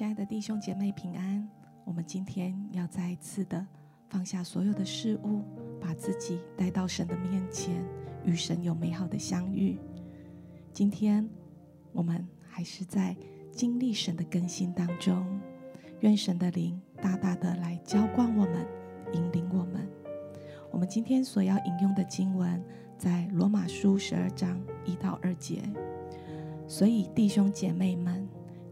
亲爱的弟兄姐妹平安。我们今天要再一次的放下所有的事物，把自己带到神的面前，与神有美好的相遇。今天我们还是在经历神的更新当中，愿神的灵大大的来浇灌我们，引领我们。我们今天所要引用的经文在罗马书十二章一到二节。所以弟兄姐妹们，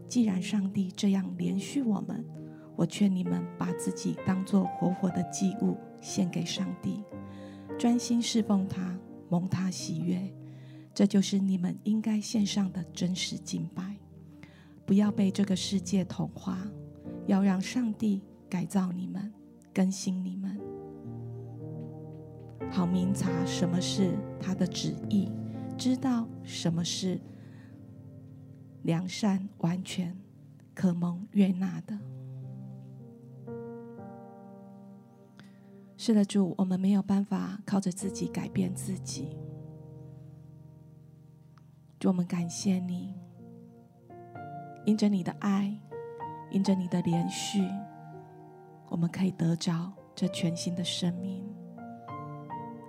既然上帝这样怜恤我们，我劝你们把自己当作活活的祭物献给上帝，专心侍奉他，蒙他喜悦，这就是你们应该献上的真实敬拜。不要被这个世界同化，要让上帝改造你们，更新你们，好明察什么是他的旨意，知道什么是。良善、完全、可蒙悦纳的。是的，主，我们没有办法靠着自己改变自己。主，我们感谢你，因着你的爱，因着你的连续，我们可以得着这全新的生命。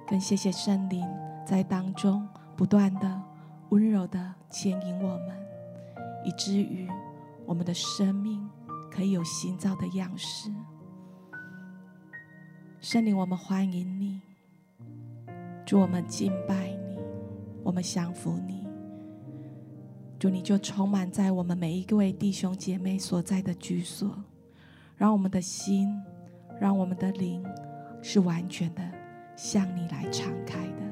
更谢谢圣灵在当中不断的温柔的牵引我们。以至于我们的生命可以有新造的样式。圣灵，我们欢迎你，祝，我们敬拜你，我们降服你。主，你就充满在我们每一位弟兄姐妹所在的居所，让我们的心，让我们的灵是完全的向你来敞开的。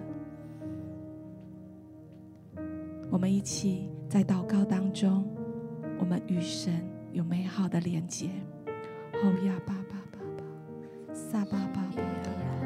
我们一起。在祷告当中，我们与神有美好的连接。哦呀，巴巴巴巴，撒巴巴巴。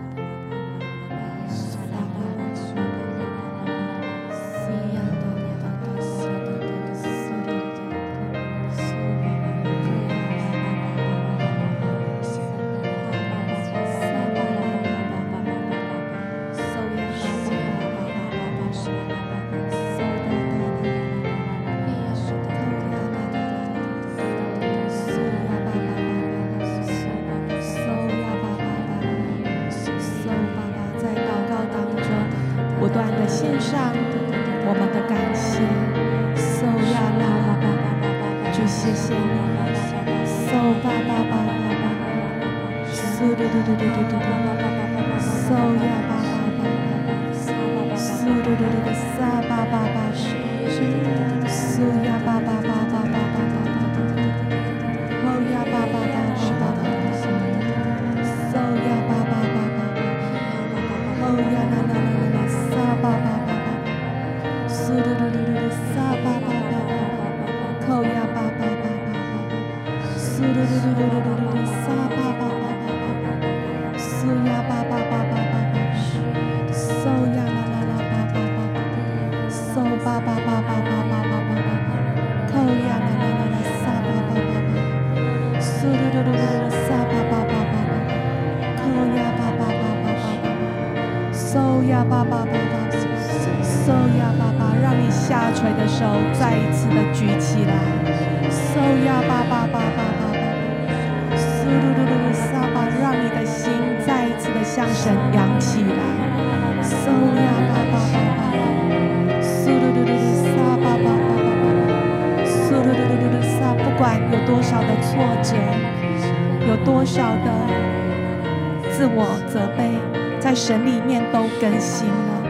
更新了。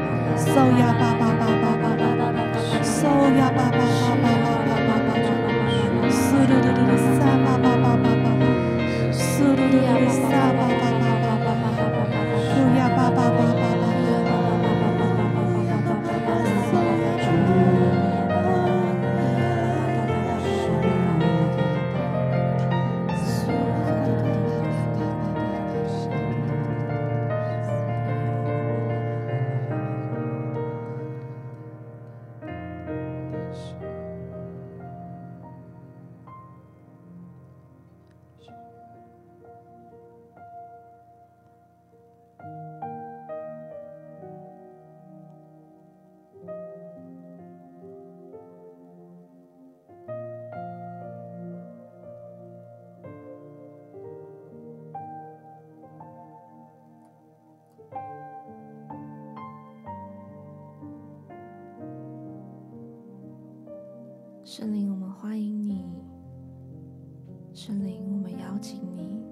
吧圣灵我们欢迎你。圣灵我们邀请你。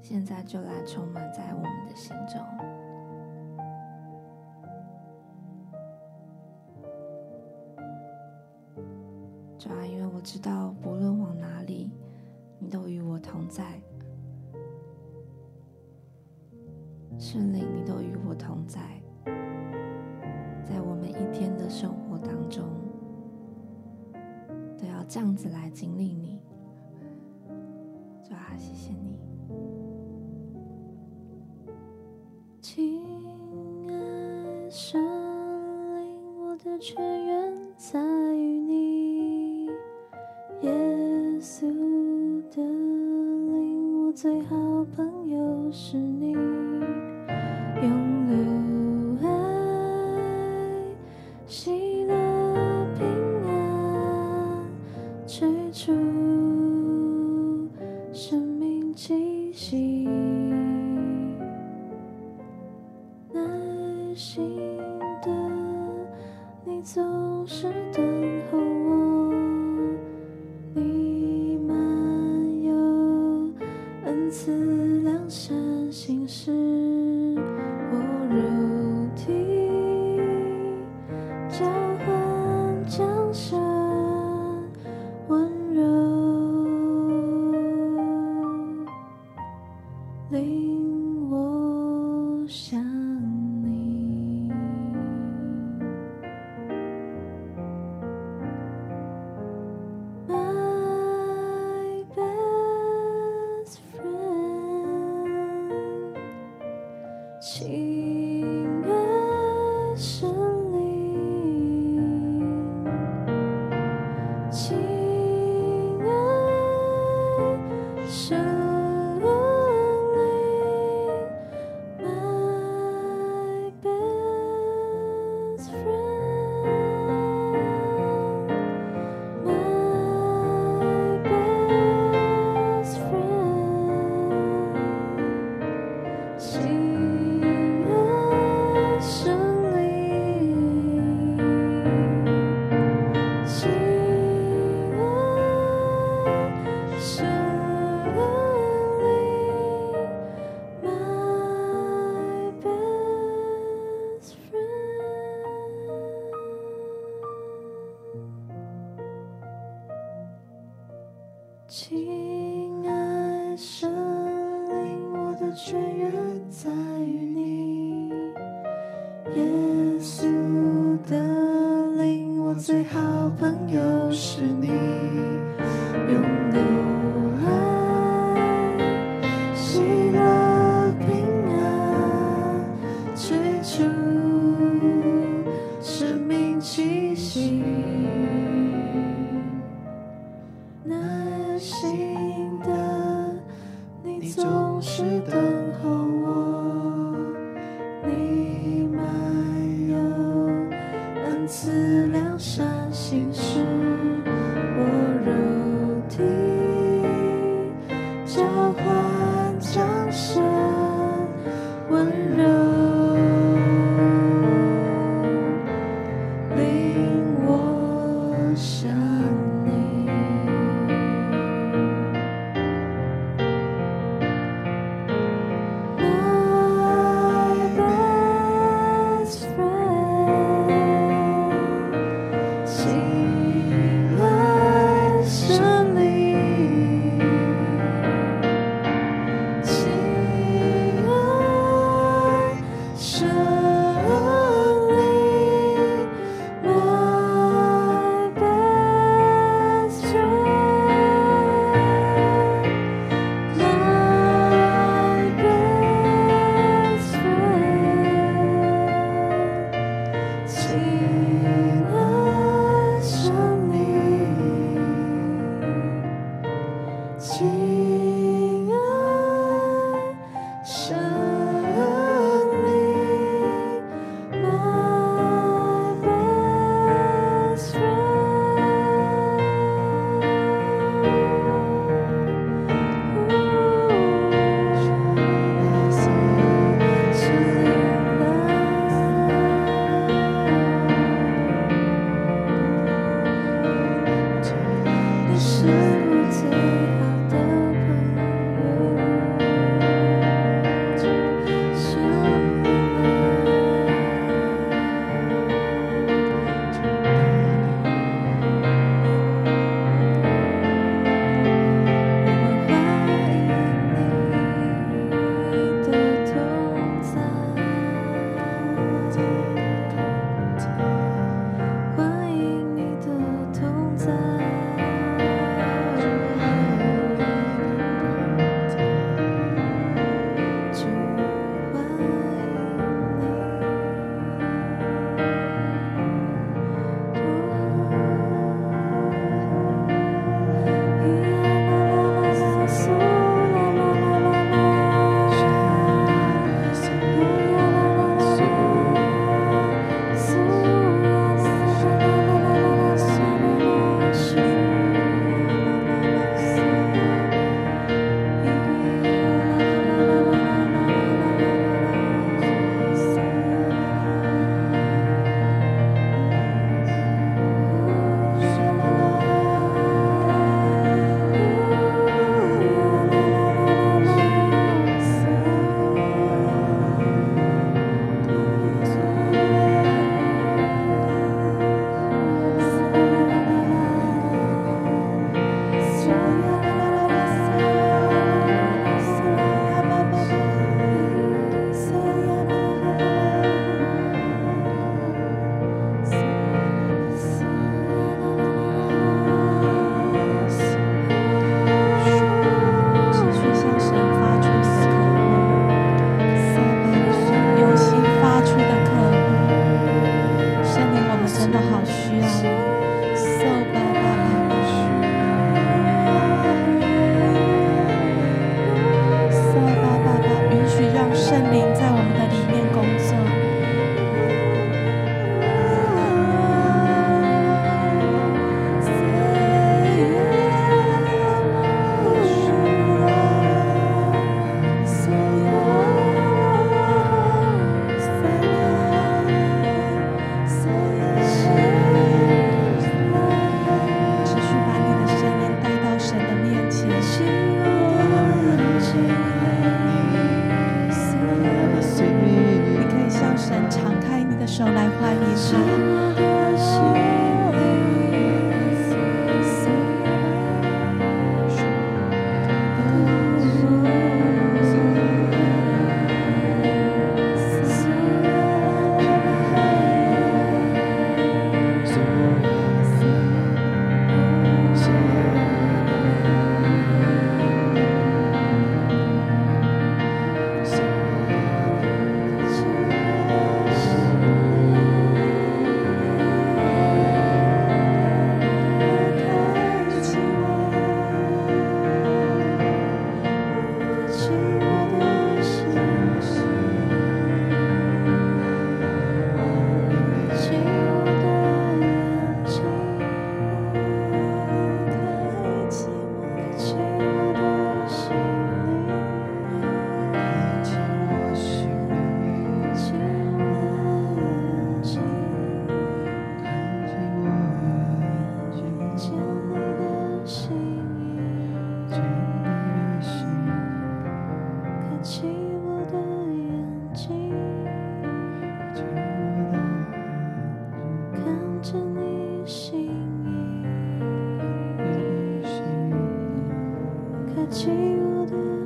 现在就来充满在我们的心中。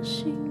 心。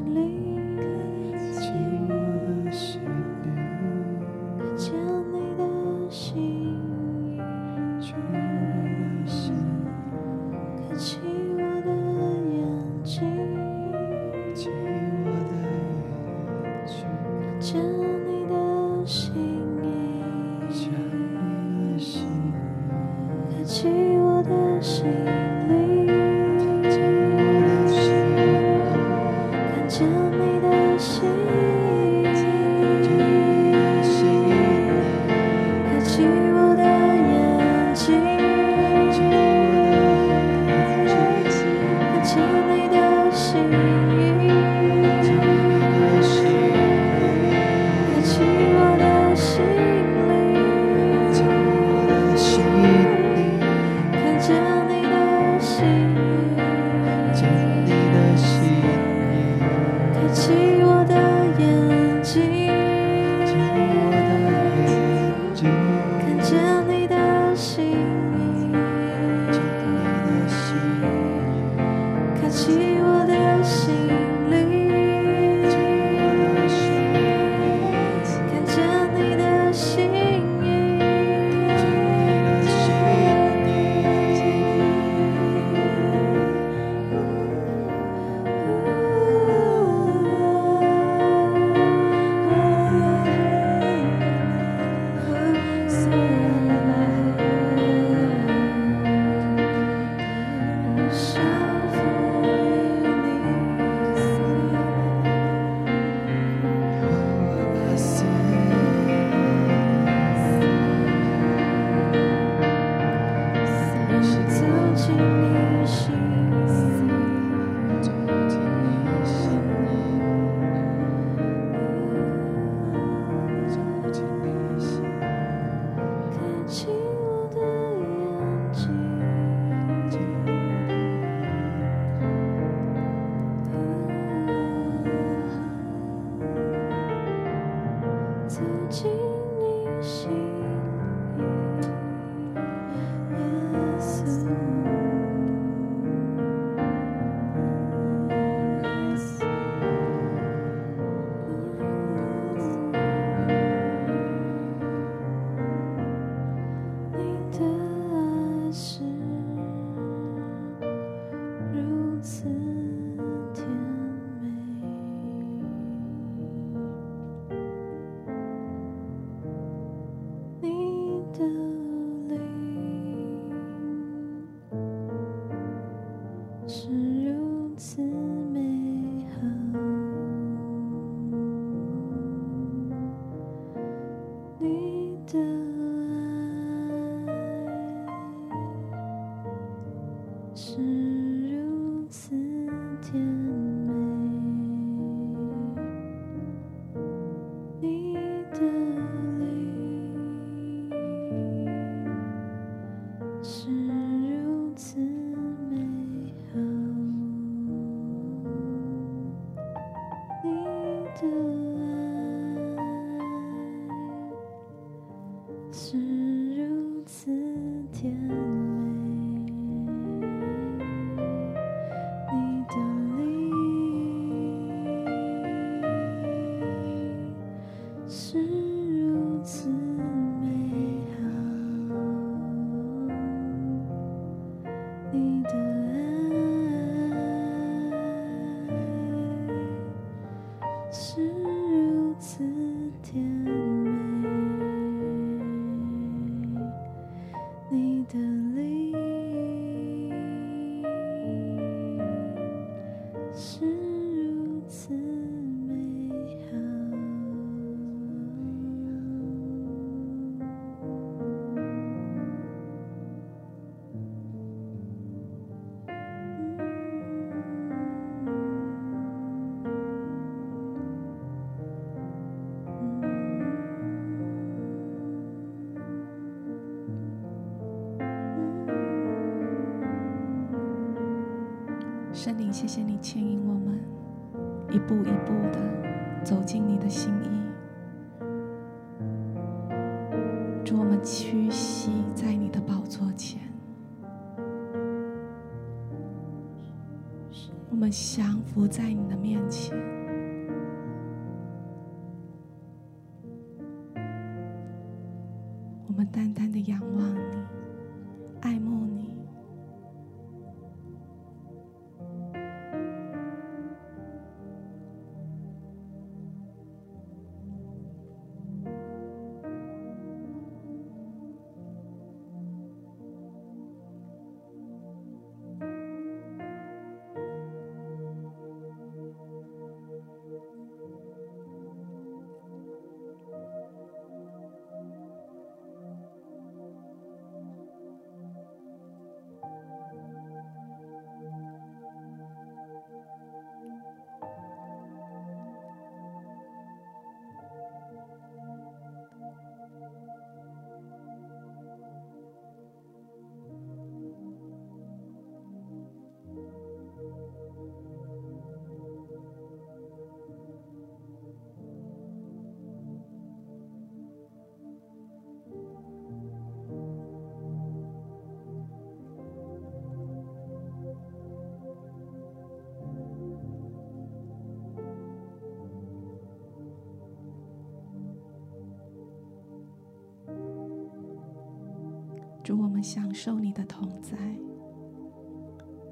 主，我们享受你的同在，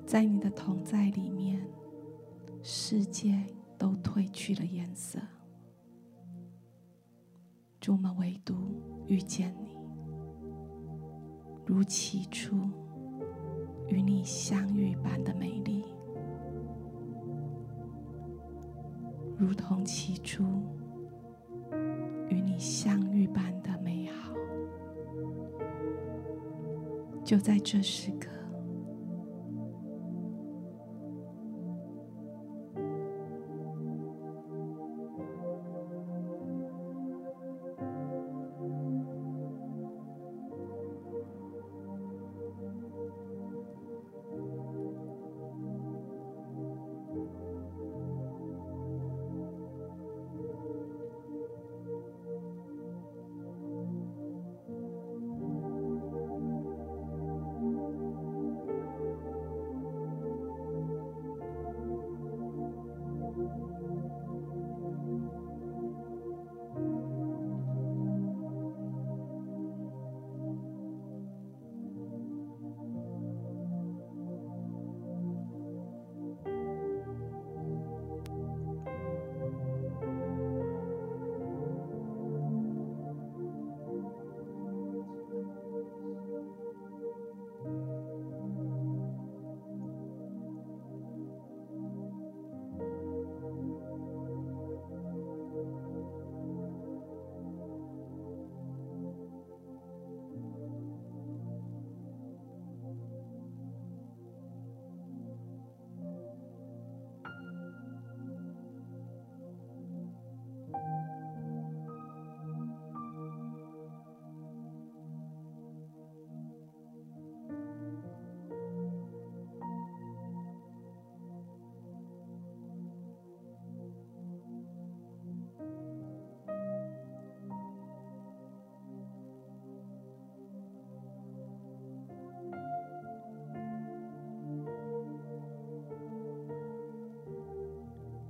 在你的同在里面，世界都褪去了颜色。主，我们唯独遇见你，如起初与你相遇般的美丽，如同起就在这时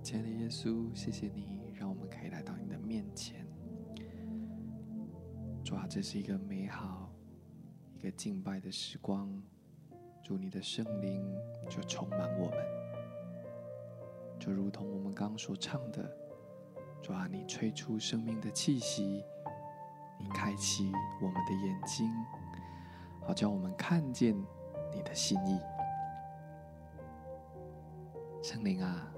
亲爱的耶稣，谢谢你让我们可以来到你的面前。主啊，这是一个美好、一个敬拜的时光。祝你的圣灵就充满我们，就如同我们刚刚所唱的。主啊，你吹出生命的气息，你开启我们的眼睛，好叫我们看见你的心意。圣灵啊。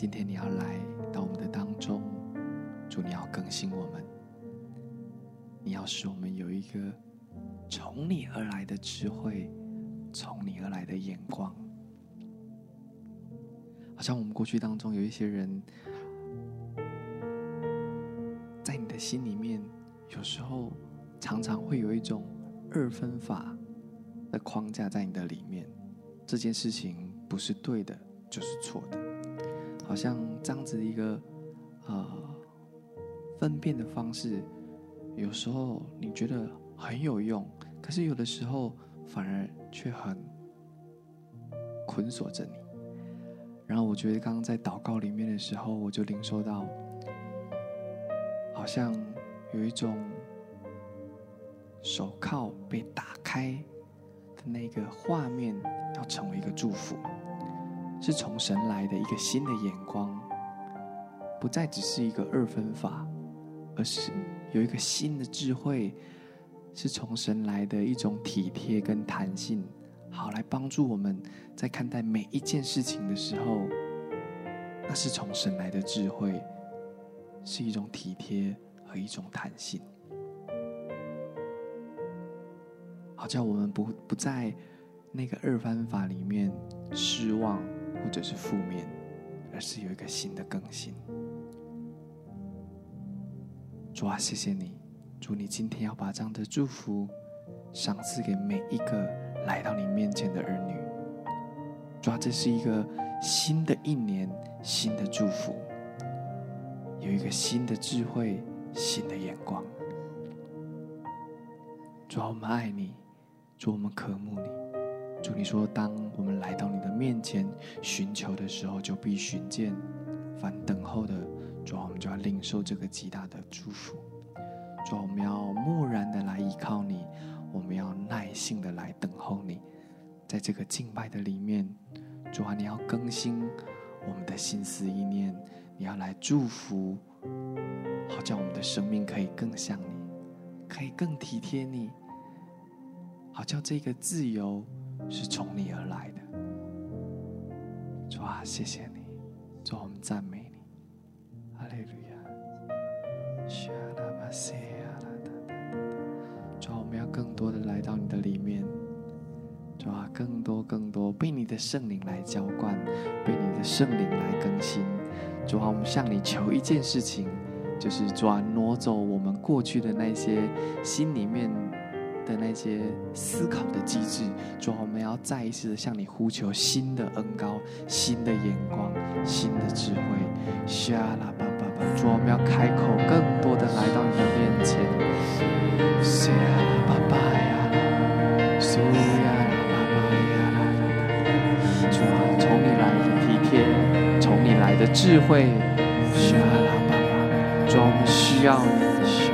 今天你要来到我们的当中，主，你要更新我们，你要使我们有一个从你而来的智慧，从你而来的眼光。好像我们过去当中有一些人，在你的心里面，有时候常常会有一种二分法的框架在你的里面，这件事情不是对的，就是错的。好像这样子的一个呃分辨的方式，有时候你觉得很有用，可是有的时候反而却很捆锁着你。然后我觉得刚刚在祷告里面的时候，我就领受到，好像有一种手铐被打开的那个画面，要成为一个祝福，是从神来的一个新的眼光，不再只是一个二分法，而是有一个新的智慧。是从神来的一种体贴跟弹性，好来帮助我们在看待每一件事情的时候，那是从神来的智慧，是一种体贴和一种弹性，好叫我们不不在那个二分法里面失望或者是负面，而是有一个新的更新。主啊，谢谢你。主，你今天要把这样的祝福赏赐给每一个来到你面前的儿女。主啊，这是一个新的一年，新的祝福，有一个新的智慧，新的眼光。主啊，我们爱你，主，我们渴慕你。主，你说，当我们来到你的面前寻求的时候，就必寻见；凡等候的，主啊，我们就要领受这个极大的祝福。主，我们要默然的来依靠你，我们要耐心的来等候你，在这个敬拜的里面，主啊，你要更新我们的心思意念，你要来祝福，好叫我们的生命可以更像你，可以更体贴你，好叫这个自由是从你而来的。主啊，谢谢你，主啊，我们赞美你，哈利路亚。主啊，我们要更多的来到你的里面，主啊，更多更多被你的圣灵来浇灌，被你的圣灵来更新。主啊，我们向你求一件事情，就是主啊，挪走我们过去的那些心里面的那些思考的机制。主啊，我们要再一次的向你呼求新的恩膏、新的眼光、新的智慧。沙拉巴巴巴，主啊，我们要开口更多的来到你的面前。主啊，从你来的体贴，从你来的智慧，主，我们需要你。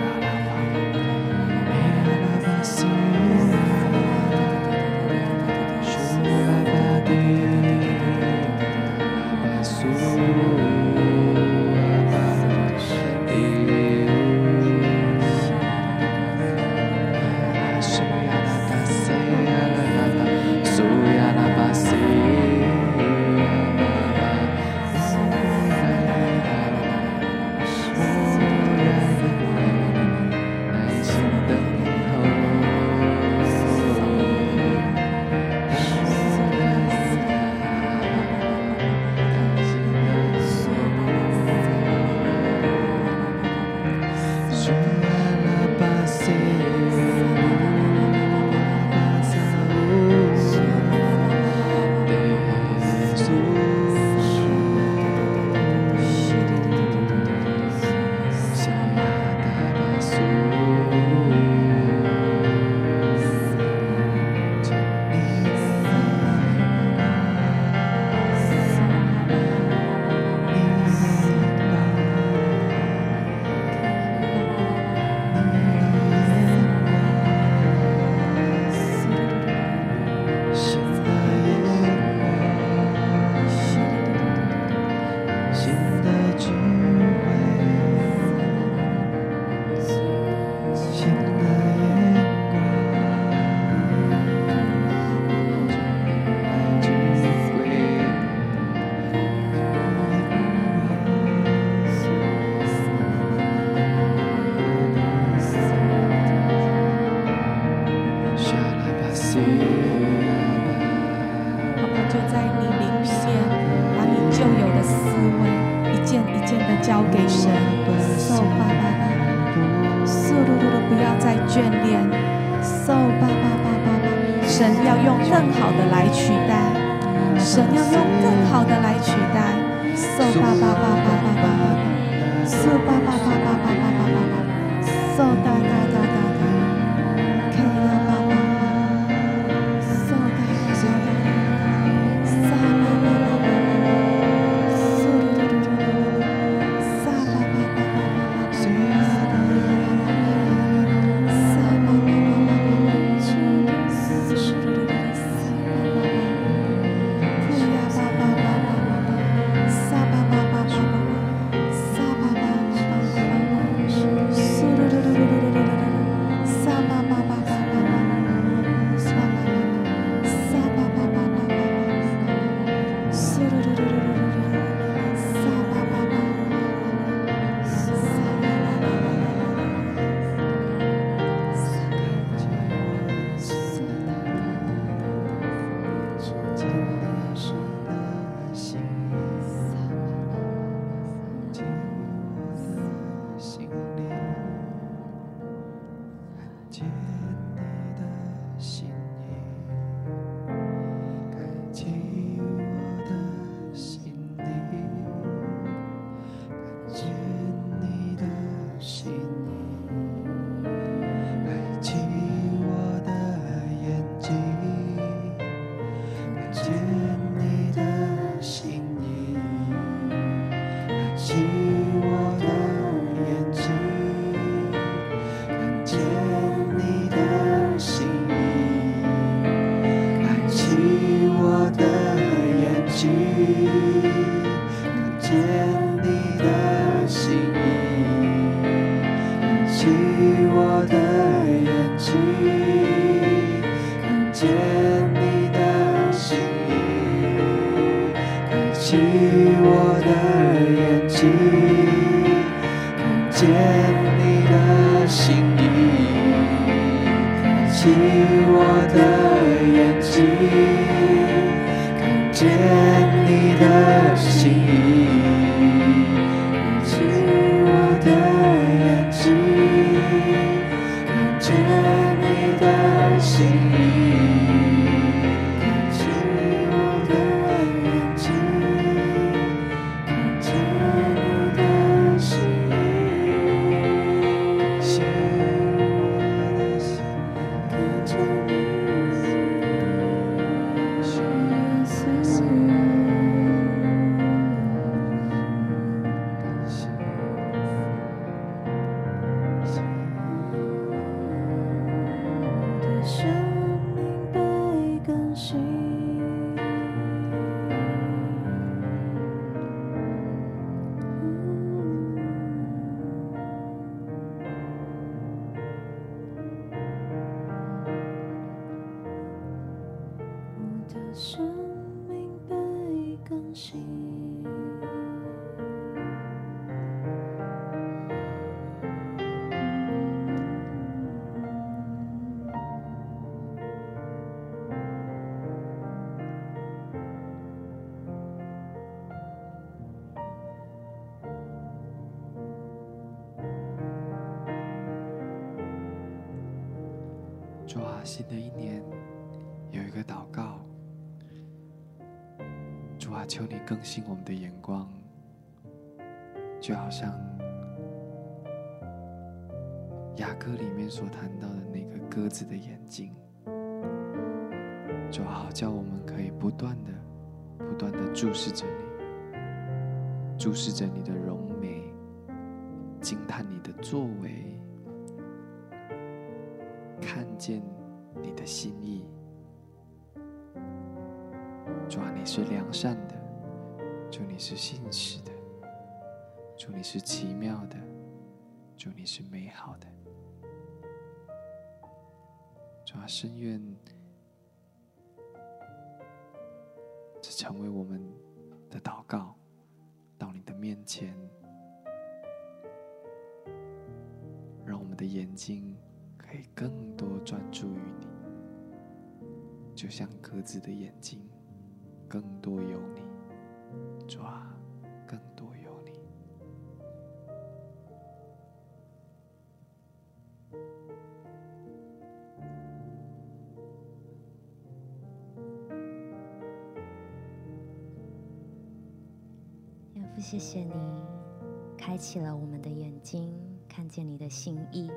信我们的眼光，就好像雅歌里面所谈到的那个鸽子的眼睛。就，好叫我们可以不断的、不断的注视着你，注视着你的容美，惊叹你的作为。看见你的心意，主，你是良善的，祝你是信实的，祝你是奇妙的，祝你是美好的，主啊，深愿这成为我们的祷告，到你的面前，让我们的眼睛。可以更多专注于你，就像鸽子的眼睛，更多有你，主啊，更多有你。天父，谢谢你开启了我们的眼睛，看见你的心意。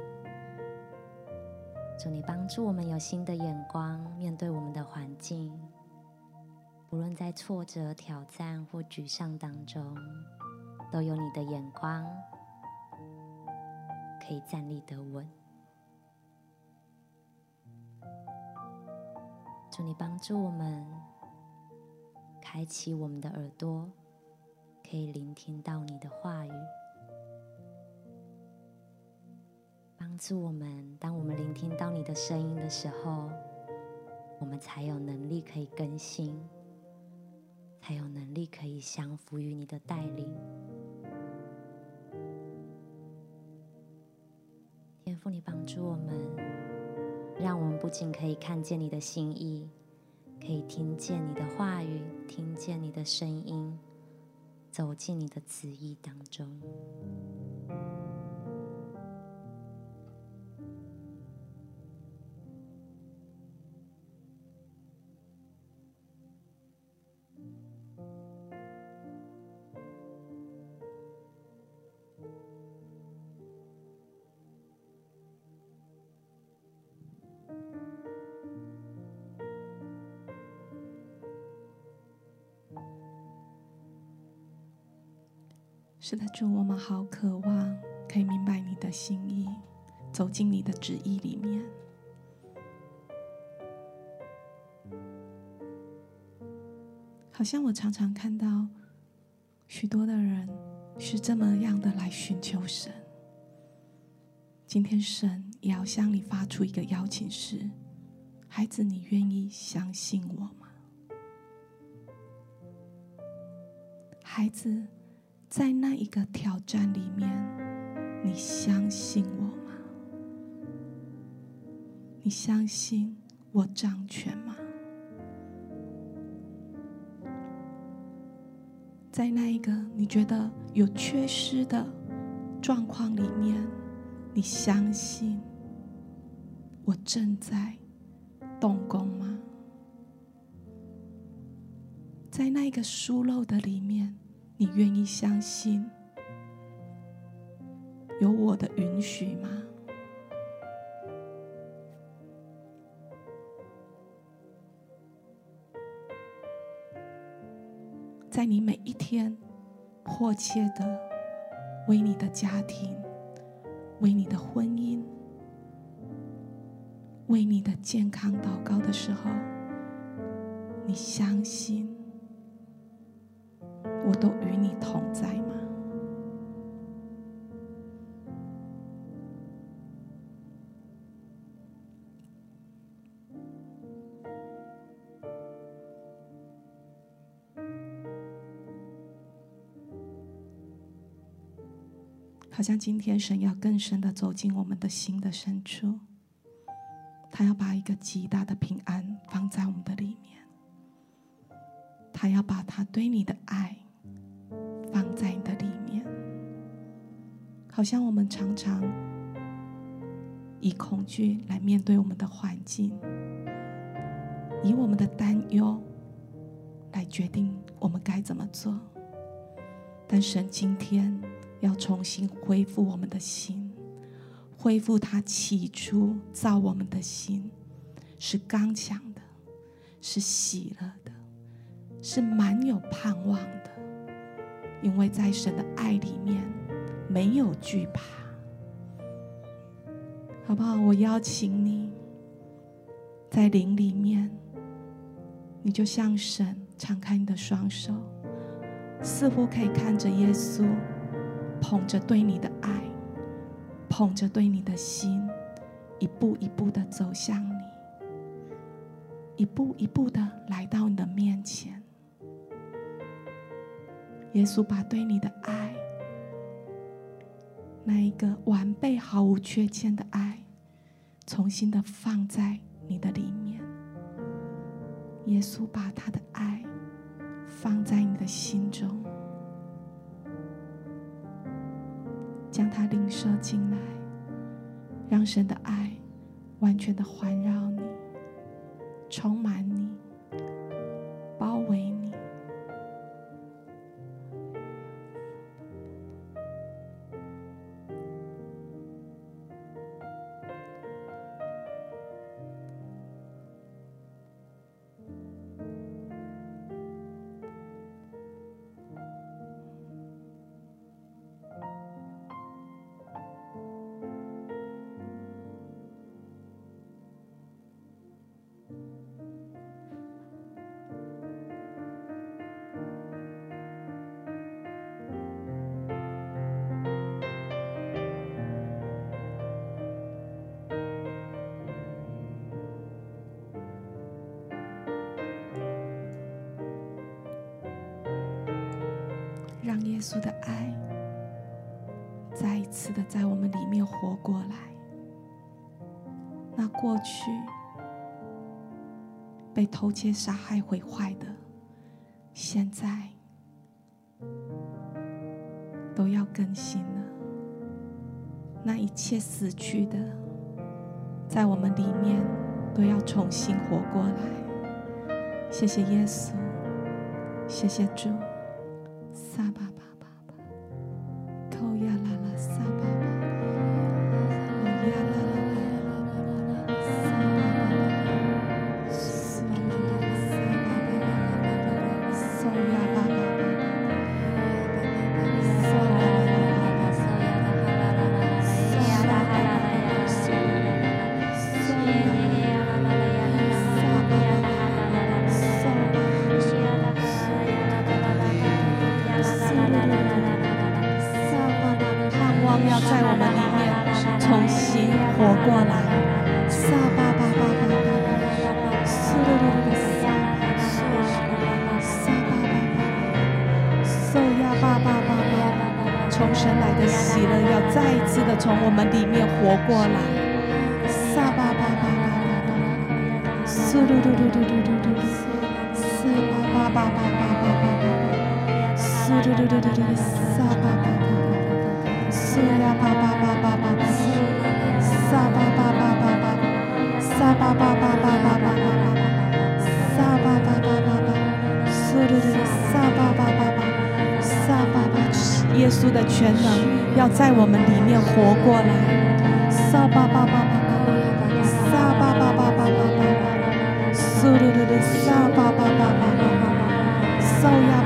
祝，你帮助我们有新的眼光，面对我们的环境，不论在挫折、挑战或沮丧当中，都有你的眼光，可以站立得稳。祝，你帮助我们开启我们的耳朵，可以聆听到你的话语。帮助我们，当我们聆听到你的声音的时候，我们才有能力可以更新，才有能力可以降服于你的带领。天父，你帮助我们，让我们不仅可以看见你的心意，可以听见你的话语，听见你的声音，走进你的旨意当中。进你的旨意里面。好像我常常看到许多的人是这么样的来寻求神。今天神也要向你发出一个邀请是：孩子，你愿意相信我吗？孩子，在那一个挑战里面，你相信我？你相信我掌权吗？在那一个你觉得有缺失的状况里面，你相信我正在动工吗？在那一个疏漏的里面，你愿意相信有我的允许吗？在你每一天迫切的为你的家庭、为你的婚姻、为你的健康祷告的时候，你相信我都与你同在吗？好像今天神要更深的走进我们的心的深处，他要把一个极大的平安放在我们的里面，他要把他对你的爱放在你的里面。好像我们常常以恐惧来面对我们的环境，以我们的担忧来决定我们该怎么做，但神今天。要重新恢复我们的心，恢复他起初造我们的心，是刚强的，是喜乐的，是满有盼望的。因为在神的爱里面没有惧怕，好不好？我邀请你，在灵里面，你就向神敞开你的双手，似乎可以看着耶稣。捧着对你的爱，捧着对你的心，一步一步的走向你，一步一步的来到你的面前。耶稣把对你的爱，那一个完备毫无缺欠的爱，重新的放在你的里面。耶稣把他的爱放在你的心中。将它领受进来，让神的爱完全的环绕你，充满你，稣的爱再一次的在我们里面活过来。那过去被偷窃、杀害、毁坏的，现在都要更新了。那一切死去的，在我们里面都要重新活过来。谢谢耶稣，谢谢主。从我们里面活过来。的全能要在我们里面活过来。撒巴巴巴巴巴巴，撒巴巴巴巴巴巴，苏噜噜噜，撒巴巴巴巴巴巴，苏呀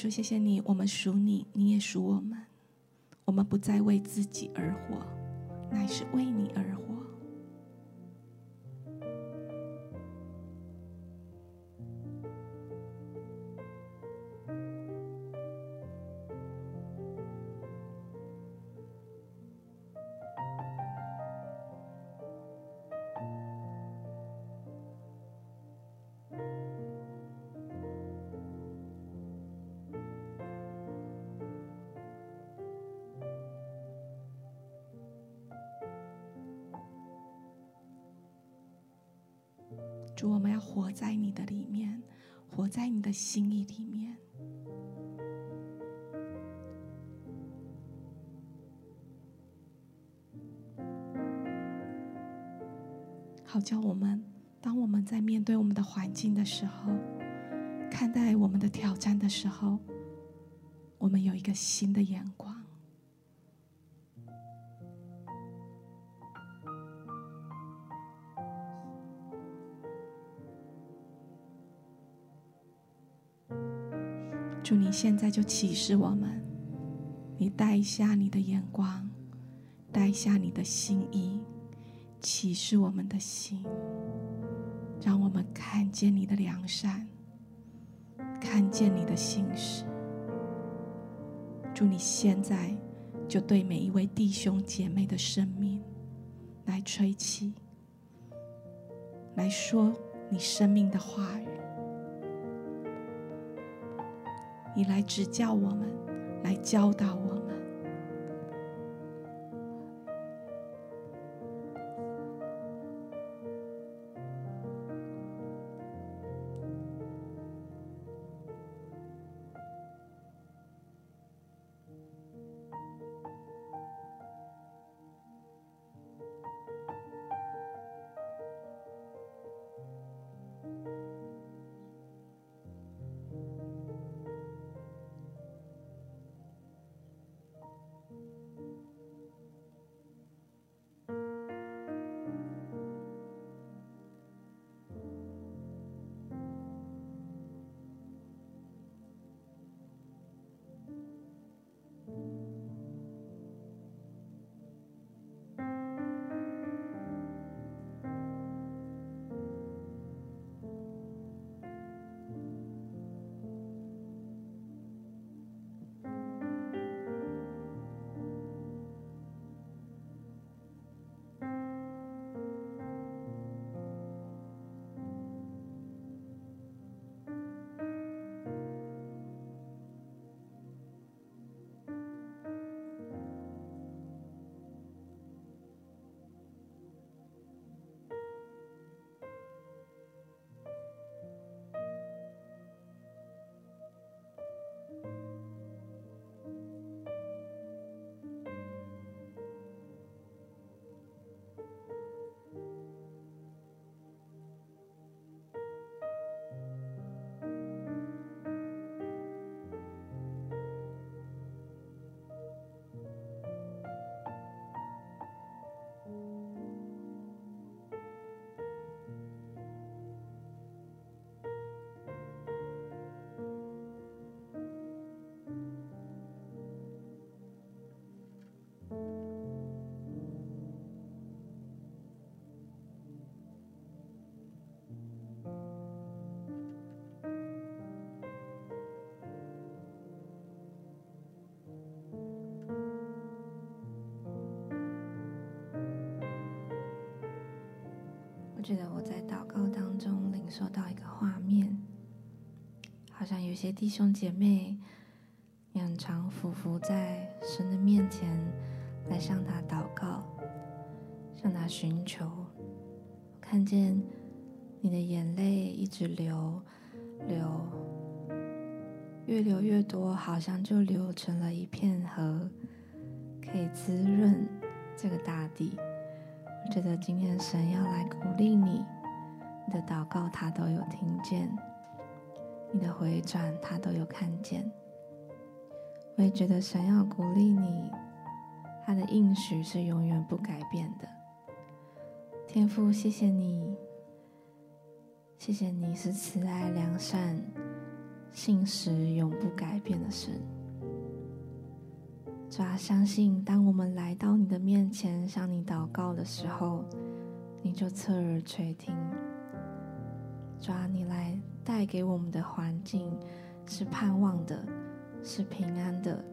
说，谢谢你，我们属你，你也属我们。我们不再为自己而活，乃是为你而活。主，我们要活在你的里面，活在你的心意里面。好叫我们，当我们在面对我们的环境的时候，看待我们的挑战的时候，我们有一个新的眼光。祝，你现在就启示我们，你带一下你的眼光，带一下你的心意，启示我们的心，让我们看见你的良善，看见你的信实。主，你现在就对每一位弟兄姐妹的生命来吹气，来说你生命的话语。你来指教我们，来教导我们。我觉得我在祷告当中领受到一个画面，好像有些弟兄姐妹，你很常俯伏在神的面前来向他祷告，向他寻求。看见你的眼泪一直流，流，越流越多，好像就流成了一片河，可以滋润这个大地。我觉得今天神要来鼓励你，你的祷告他都有听见，你的回转他都有看见。我也觉得神要鼓励你，他的应许是永远不改变的。天父，谢谢你，谢谢你是慈爱良善、信实永不改变的神。主啊，相信当我们来到你的面前向你祷告的时候，你就侧耳垂听。主啊，你来带给我们的环境是盼望的，是平安的，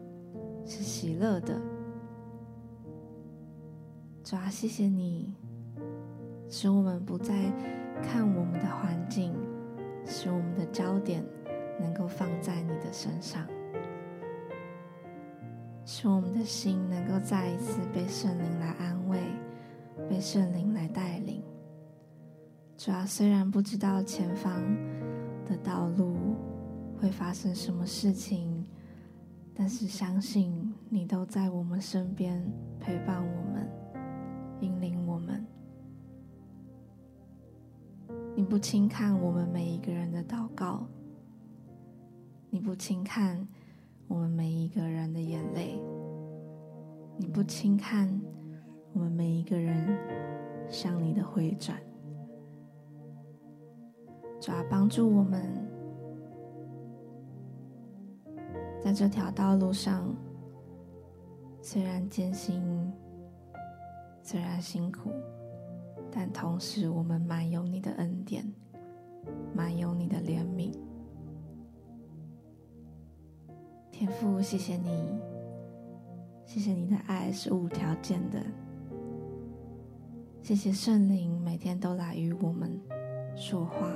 是喜乐的。主啊，谢谢你，使我们不再看我们的环境，使我们的焦点能够放在你的身上。使我们的心能够再一次被圣灵来安慰，被圣灵来带领。主啊，虽然不知道前方的道路会发生什么事情，但是相信你都在我们身边陪伴我们，引领我们。你不轻看我们每一个人的祷告，你不轻看。我们每一个人的眼泪，你不轻看；我们每一个人向你的回转，主要，帮助我们，在这条道路上，虽然艰辛，虽然辛苦，但同时我们满有你的恩典，满有你的怜悯。天父，谢谢你，谢谢你的爱是无条件的。谢谢圣灵每天都来与我们说话，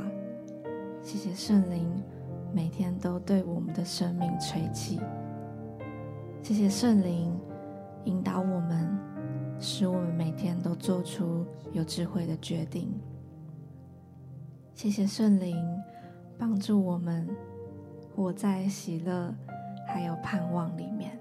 谢谢圣灵每天都对我们的生命吹气。谢谢圣灵引导我们，使我们每天都做出有智慧的决定。谢谢圣灵帮助我们活在喜乐。还有盼望里面，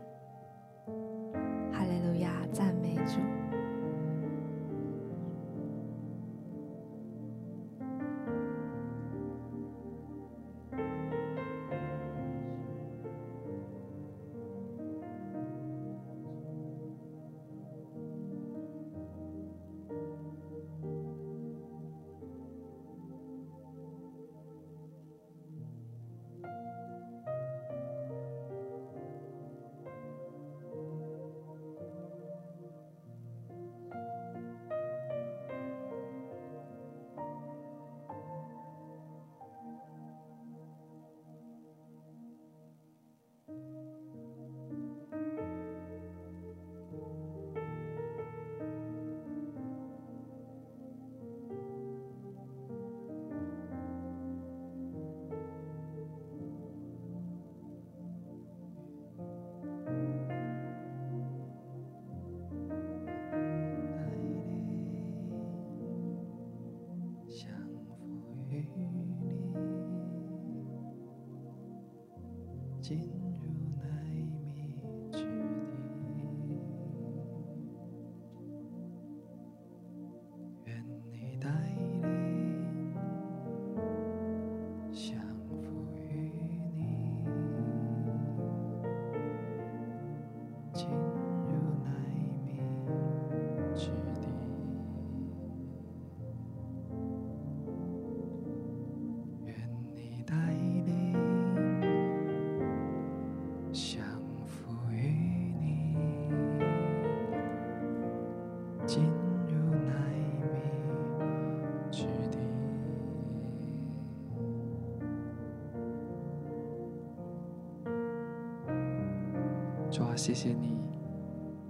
主谢谢你，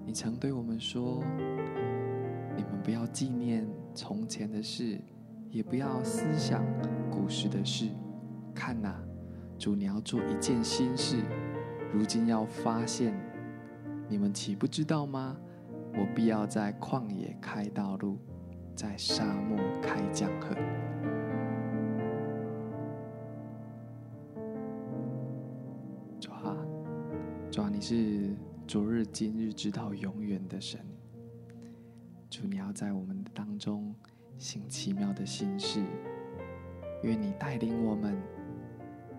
你曾对我们说：“你们不要纪念从前的事，也不要思想古时的事。看哪，主，你要做一件新事，如今要发现，你们岂不知道吗？我必要在旷野开道路，在沙漠开江河。是昨日、今日，直到永远的神。主，你要在我们当中行奇妙的新事，愿你带领我们。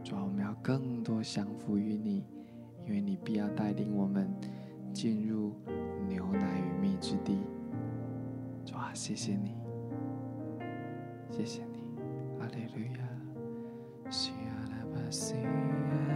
主，我们要更多降服于你，因为你必要带领我们进入牛奶与蜜之地。主啊，谢谢你，谢谢你，阿利路亚。开启我心。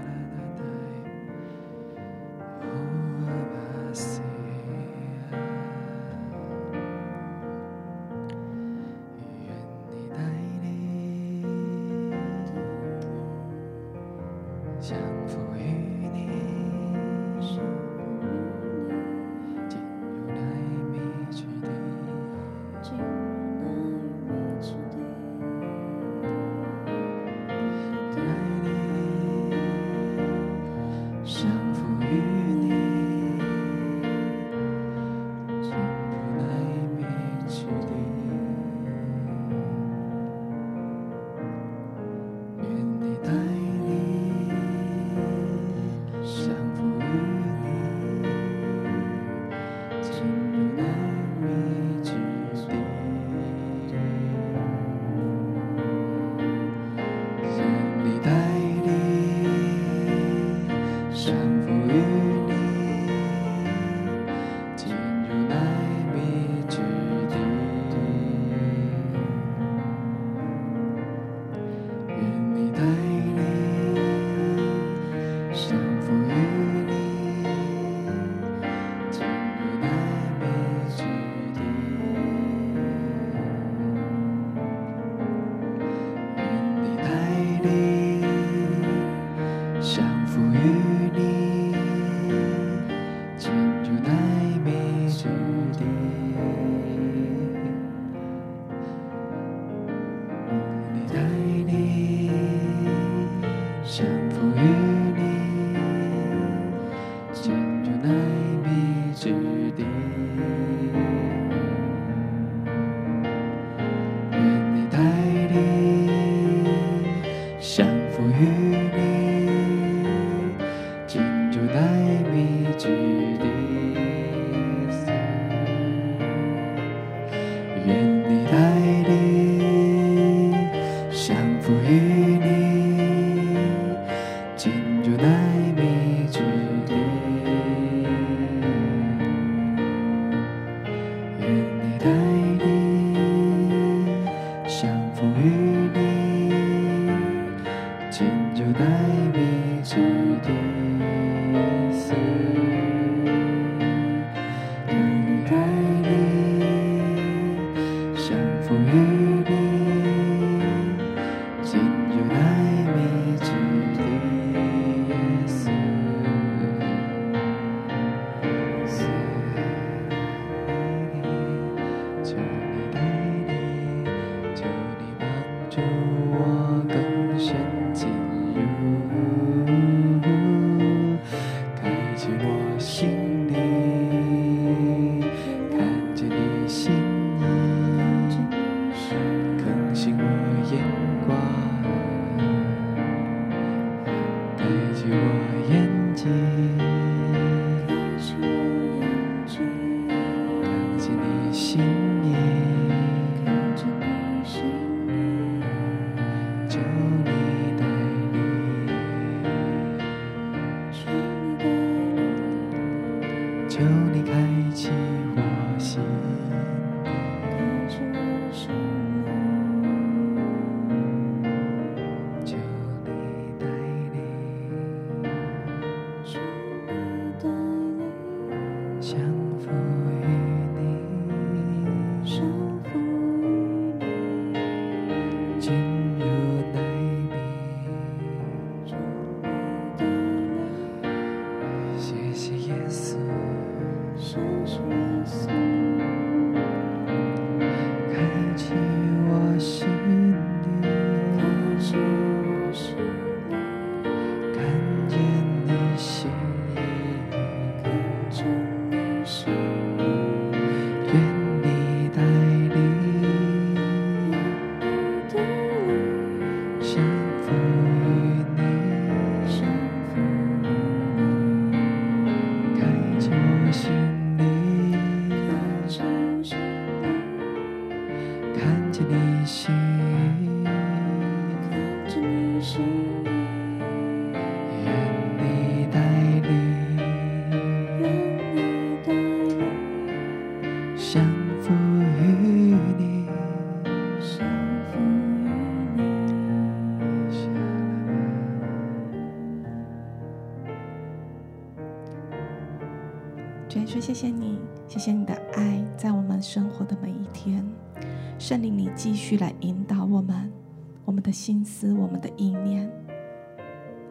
心思，我们的意念，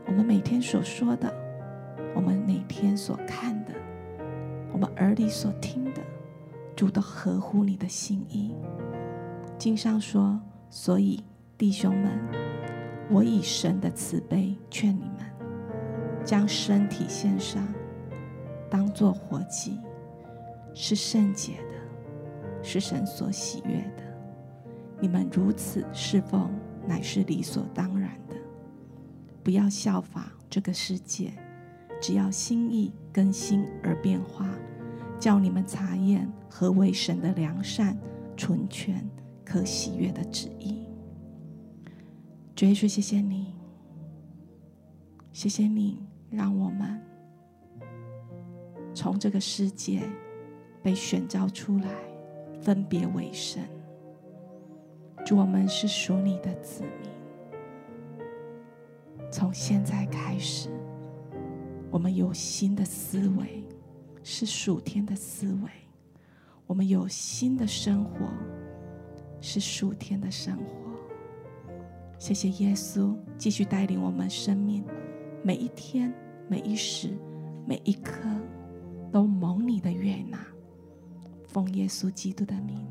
我们每天所说的，我们每天所看的，我们耳里所听的，主都合乎你的心意。经上说，所以弟兄们，我以神的慈悲劝你们，将身体献上，当作活祭，是圣洁的，是神所喜悦的。你们如此侍奉，乃是理所当然的。不要效法这个世界，只要心意更新而变化，叫你们查验何为神的良善、纯全、可喜悦的旨意。主耶稣，谢谢你，谢谢你，让我们从这个世界被选召出来，分别为神。主，我们是属你的子民。从现在开始，我们有新的思维，是属天的思维；我们有新的生活，是属天的生活。谢谢耶稣，继续带领我们生命，每一天、每一时、每一刻，都蒙你的悦纳。奉耶稣基督的名。